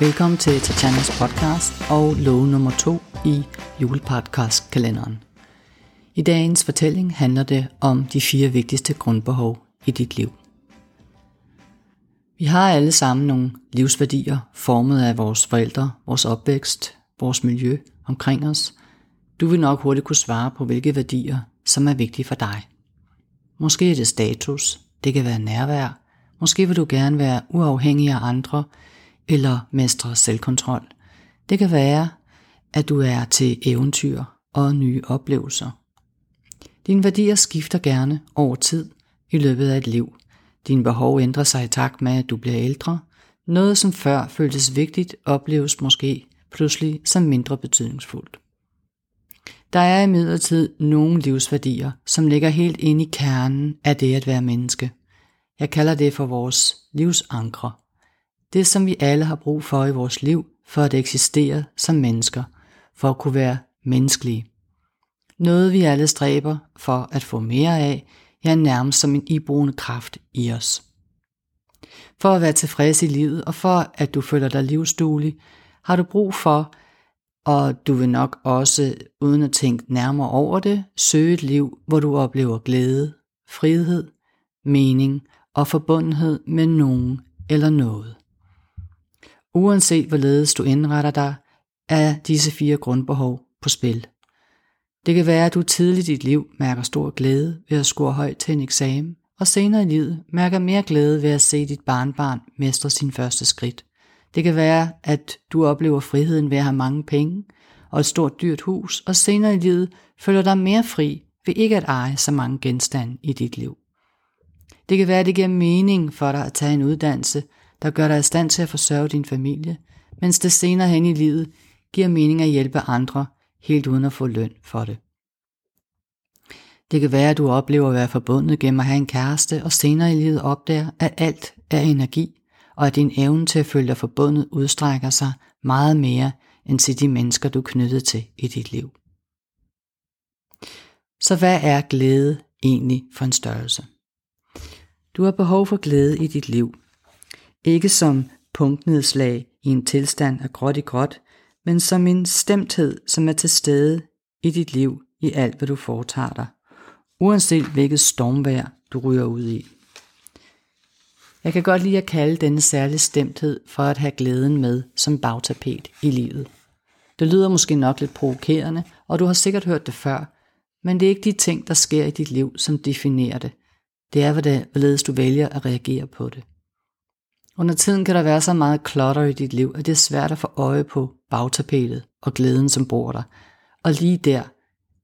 Velkommen til Tatjanas podcast og lov nummer to i julepodcast-kalenderen. I dagens fortælling handler det om de fire vigtigste grundbehov i dit liv. Vi har alle sammen nogle livsværdier formet af vores forældre, vores opvækst, vores miljø omkring os. Du vil nok hurtigt kunne svare på, hvilke værdier, som er vigtige for dig. Måske er det status, det kan være nærvær, måske vil du gerne være uafhængig af andre, eller mestre selvkontrol. Det kan være, at du er til eventyr og nye oplevelser. Dine værdier skifter gerne over tid i løbet af et liv. Dine behov ændrer sig i takt med, at du bliver ældre. Noget, som før føltes vigtigt, opleves måske pludselig som mindre betydningsfuldt. Der er imidlertid nogle livsværdier, som ligger helt inde i kernen af det at være menneske. Jeg kalder det for vores livsankre. Det, som vi alle har brug for i vores liv, for at eksistere som mennesker, for at kunne være menneskelige. Noget vi alle stræber for at få mere af, ja nærmest som en iboende kraft i os. For at være tilfreds i livet, og for at du føler dig livsduelig, har du brug for, og du vil nok også, uden at tænke nærmere over det, søge et liv, hvor du oplever glæde, frihed, mening og forbundenhed med nogen eller noget. Uanset hvorledes du indretter dig, er disse fire grundbehov på spil. Det kan være, at du tidligt i dit liv mærker stor glæde ved at score højt til en eksamen, og senere i livet mærker mere glæde ved at se dit barnbarn mestre sin første skridt. Det kan være, at du oplever friheden ved at have mange penge og et stort dyrt hus, og senere i livet føler dig mere fri ved ikke at eje så mange genstande i dit liv. Det kan være, at det giver mening for dig at tage en uddannelse, der gør dig i stand til at forsørge din familie, mens det senere hen i livet giver mening at hjælpe andre, helt uden at få løn for det. Det kan være, at du oplever at være forbundet gennem at have en kæreste, og senere i livet opdager, at alt er energi, og at din evne til at føle dig forbundet udstrækker sig meget mere end til de mennesker, du er knyttet til i dit liv. Så hvad er glæde egentlig for en størrelse? Du har behov for glæde i dit liv. Ikke som punktnedslag i en tilstand af gråt i gråt, men som en stemthed, som er til stede i dit liv i alt, hvad du foretager dig, uanset hvilket stormvejr du ryger ud i. Jeg kan godt lide at kalde denne særlige stemthed for at have glæden med som bagtapet i livet. Det lyder måske nok lidt provokerende, og du har sikkert hørt det før, men det er ikke de ting, der sker i dit liv, som definerer det. Det er, hvorledes du vælger at reagere på det. Under tiden kan der være så meget klotter i dit liv, at det er svært at få øje på bagtapetet og glæden, som bor der. Og lige der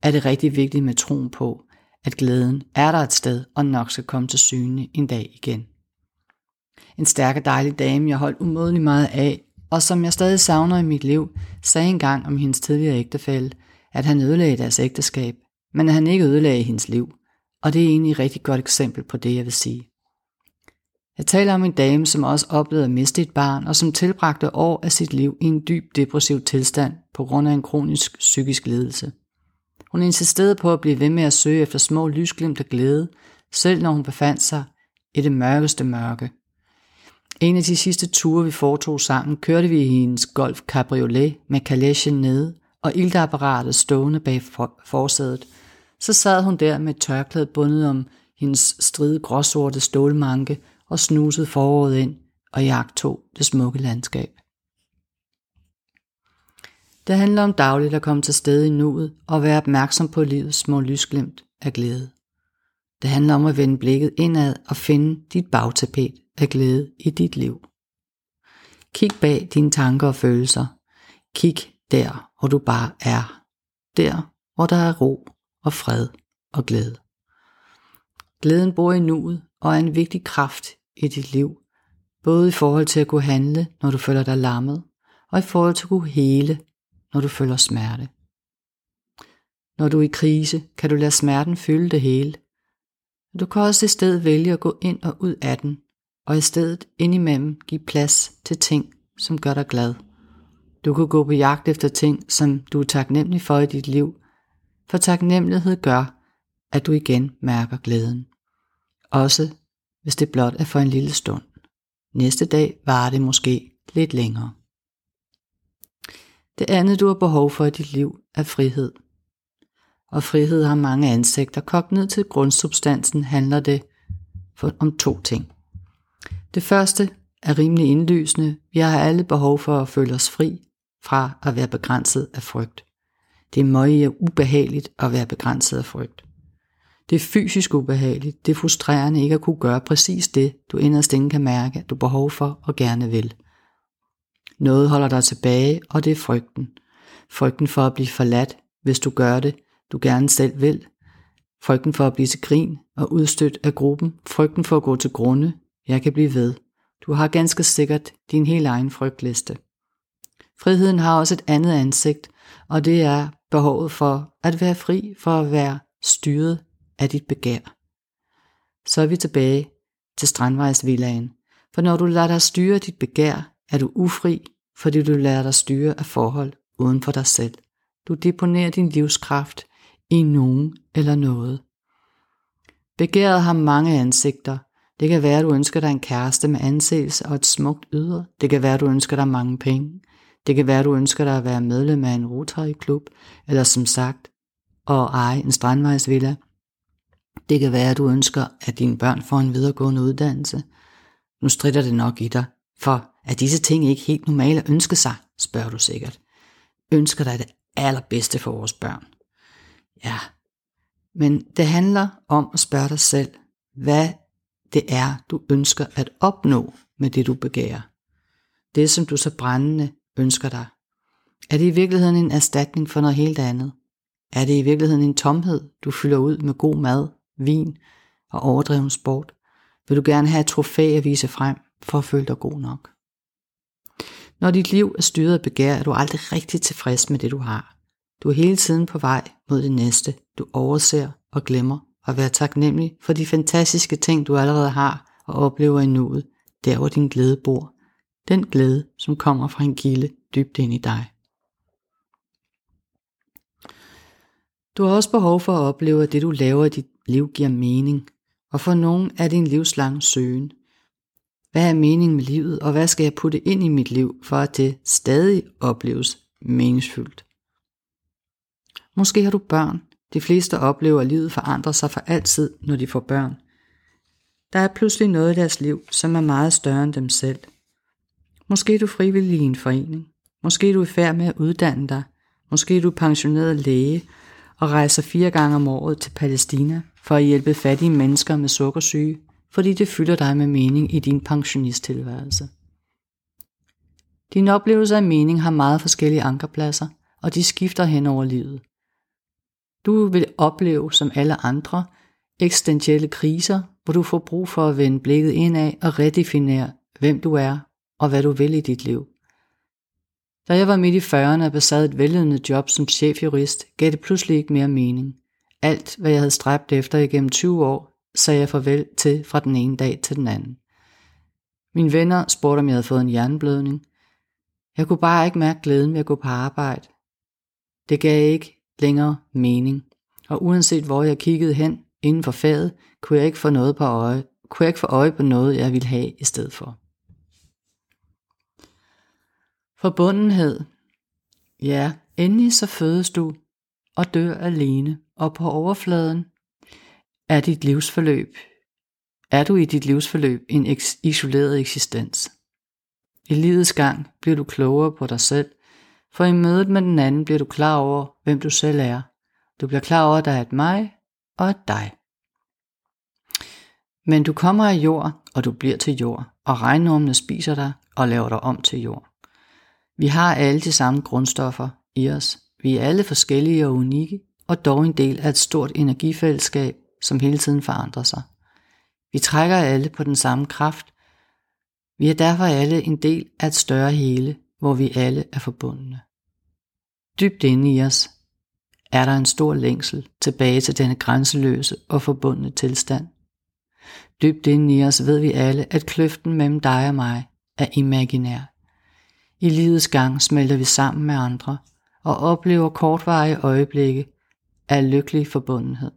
er det rigtig vigtigt med troen på, at glæden er der et sted og nok skal komme til syne en dag igen. En stærk og dejlig dame, jeg holdt umådelig meget af, og som jeg stadig savner i mit liv, sagde engang om hendes tidligere ægtefælle, at han ødelagde deres ægteskab, men at han ikke ødelagde hendes liv. Og det er egentlig et rigtig godt eksempel på det, jeg vil sige. Jeg taler om en dame, som også oplevede at miste et barn, og som tilbragte år af sit liv i en dyb depressiv tilstand på grund af en kronisk psykisk lidelse. Hun insisterede på at blive ved med at søge efter små lysglimt af glæde, selv når hun befandt sig i det mørkeste mørke. En af de sidste ture, vi foretog sammen, kørte vi i hendes Golf Cabriolet med kalechen nede og iltapparatet stående bag for- forsædet. Så sad hun der med tørklædet bundet om hendes stride gråsorte stålmanke og snusede foråret ind og jagtog det smukke landskab. Det handler om dagligt at komme til stede i nuet og være opmærksom på livets små lysglimt af glæde. Det handler om at vende blikket indad og finde dit bagtapet af glæde i dit liv. Kig bag dine tanker og følelser. Kig der, hvor du bare er. Der, hvor der er ro og fred og glæde. Glæden bor i nuet og er en vigtig kraft i dit liv, både i forhold til at kunne handle, når du føler dig lammet, og i forhold til at kunne hele, når du føler smerte. Når du er i krise, kan du lade smerten fylde det hele. Du kan også i stedet vælge at gå ind og ud af den, og i stedet indimellem give plads til ting, som gør dig glad. Du kan gå på jagt efter ting, som du er taknemmelig for i dit liv, for taknemmelighed gør, at du igen mærker glæden. Også hvis det blot er for en lille stund. Næste dag var det måske lidt længere. Det andet, du har behov for i dit liv, er frihed. Og frihed har mange ansigter. Kogt ned til grundsubstansen handler det om to ting. Det første er rimelig indlysende. Vi har alle behov for at føle os fri fra at være begrænset af frygt. Det er meget ubehageligt at være begrænset af frygt. Det er fysisk ubehageligt. Det er frustrerende ikke at kunne gøre præcis det, du inderst inde kan mærke, at du behov for og gerne vil. Noget holder dig tilbage, og det er frygten. Frygten for at blive forladt, hvis du gør det, du gerne selv vil. Frygten for at blive til grin og udstødt af gruppen. Frygten for at gå til grunde. Jeg kan blive ved. Du har ganske sikkert din helt egen frygtliste. Friheden har også et andet ansigt, og det er behovet for at være fri, for at være styret af dit begær. Så er vi tilbage til Strandvejsvillagen. For når du lader dig styre dit begær, er du ufri, fordi du lader dig styre af forhold uden for dig selv. Du deponerer din livskraft i nogen eller noget. Begæret har mange ansigter. Det kan være, at du ønsker dig en kæreste med anseelse og et smukt ydre. Det kan være, at du ønsker dig mange penge. Det kan være, at du ønsker dig at være medlem af en Rotary-klub, eller som sagt, at eje en strandvejsvilla. Det kan være, at du ønsker, at dine børn får en videregående uddannelse. Nu strider det nok i dig, for er disse ting ikke helt normale at ønske sig, spørger du sikkert. Ønsker dig det allerbedste for vores børn. Ja, men det handler om at spørge dig selv, hvad det er, du ønsker at opnå med det, du begærer. Det, som du så brændende ønsker dig. Er det i virkeligheden en erstatning for noget helt andet? Er det i virkeligheden en tomhed, du fylder ud med god mad, vin og overdreven sport? Vil du gerne have et trofæ at vise frem for at føle dig god nok? Når dit liv er styret af begær, er du aldrig rigtig tilfreds med det, du har. Du er hele tiden på vej mod det næste. Du overser og glemmer at være taknemmelig for de fantastiske ting, du allerede har og oplever i nuet, der hvor din glæde bor. Den glæde, som kommer fra en kilde dybt ind i dig. Du har også behov for at opleve, at det du laver i dit liv giver mening, og for nogen er det en livslang søgen. Hvad er meningen med livet, og hvad skal jeg putte ind i mit liv, for at det stadig opleves meningsfyldt? Måske har du børn. De fleste oplever, at livet forandrer sig for altid, når de får børn. Der er pludselig noget i deres liv, som er meget større end dem selv. Måske er du frivillig i en forening. Måske er du i færd med at uddanne dig. Måske er du pensioneret læge og rejser fire gange om året til Palæstina for at hjælpe fattige mennesker med sukkersyge, fordi det fylder dig med mening i din pensionisttilværelse. Din oplevelse af mening har meget forskellige ankerpladser, og de skifter hen over livet. Du vil opleve, som alle andre, eksistentielle kriser, hvor du får brug for at vende blikket indad og redefinere, hvem du er og hvad du vil i dit liv. Da jeg var midt i 40'erne og besad et velledende job som chefjurist, gav det pludselig ikke mere mening. Alt, hvad jeg havde stræbt efter igennem 20 år, sagde jeg farvel til fra den ene dag til den anden. Mine venner spurgte, om jeg havde fået en hjerneblødning. Jeg kunne bare ikke mærke glæden ved at gå på arbejde. Det gav ikke længere mening, og uanset hvor jeg kiggede hen inden for faget, kunne jeg ikke få noget på øje, kunne jeg ikke få øje på noget, jeg ville have i stedet for. Forbundenhed. Ja, endelig så fødes du og dør alene, og på overfladen er dit livsforløb. Er du i dit livsforløb en eks- isoleret eksistens? I livets gang bliver du klogere på dig selv, for i mødet med den anden bliver du klar over, hvem du selv er. Du bliver klar over, at der er et mig og et dig. Men du kommer af jord, og du bliver til jord, og regnormene spiser dig og laver dig om til jord. Vi har alle de samme grundstoffer i os. Vi er alle forskellige og unikke, og dog en del af et stort energifællesskab, som hele tiden forandrer sig. Vi trækker alle på den samme kraft. Vi er derfor alle en del af et større hele, hvor vi alle er forbundne. Dybt inde i os er der en stor længsel tilbage til denne grænseløse og forbundne tilstand. Dybt inde i os ved vi alle, at kløften mellem dig og mig er imaginær. I livets gang smelter vi sammen med andre og oplever kortvarige øjeblikke af lykkelig forbundenhed.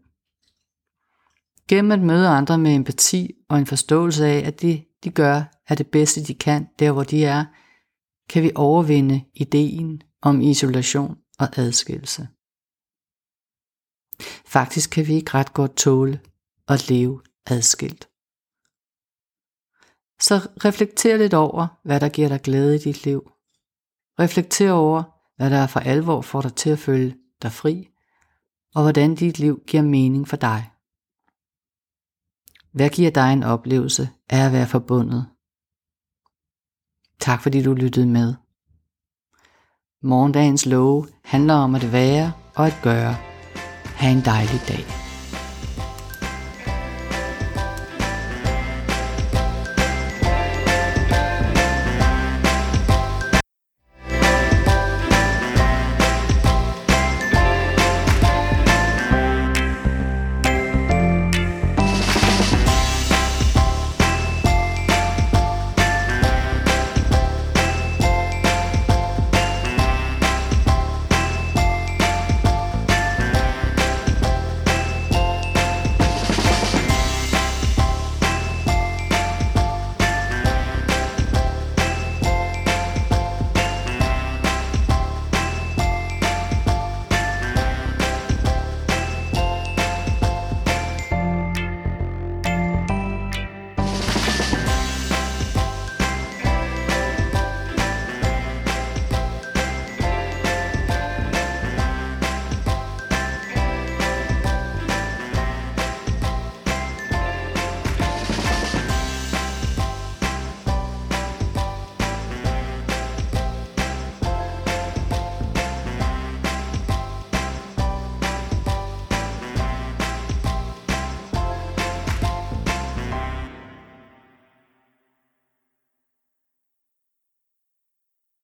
Gennem at møde andre med empati og en forståelse af, at det, de gør, er det bedste, de kan, der hvor de er, kan vi overvinde ideen om isolation og adskillelse. Faktisk kan vi ikke ret godt tåle at leve adskilt. Så reflekter lidt over, hvad der giver dig glæde i dit liv. Reflekter over, hvad der er for alvor får dig til at føle dig fri, og hvordan dit liv giver mening for dig. Hvad giver dig en oplevelse af at være forbundet? Tak fordi du lyttede med. Morgendagens love handler om at være og at gøre. Ha' en dejlig dag.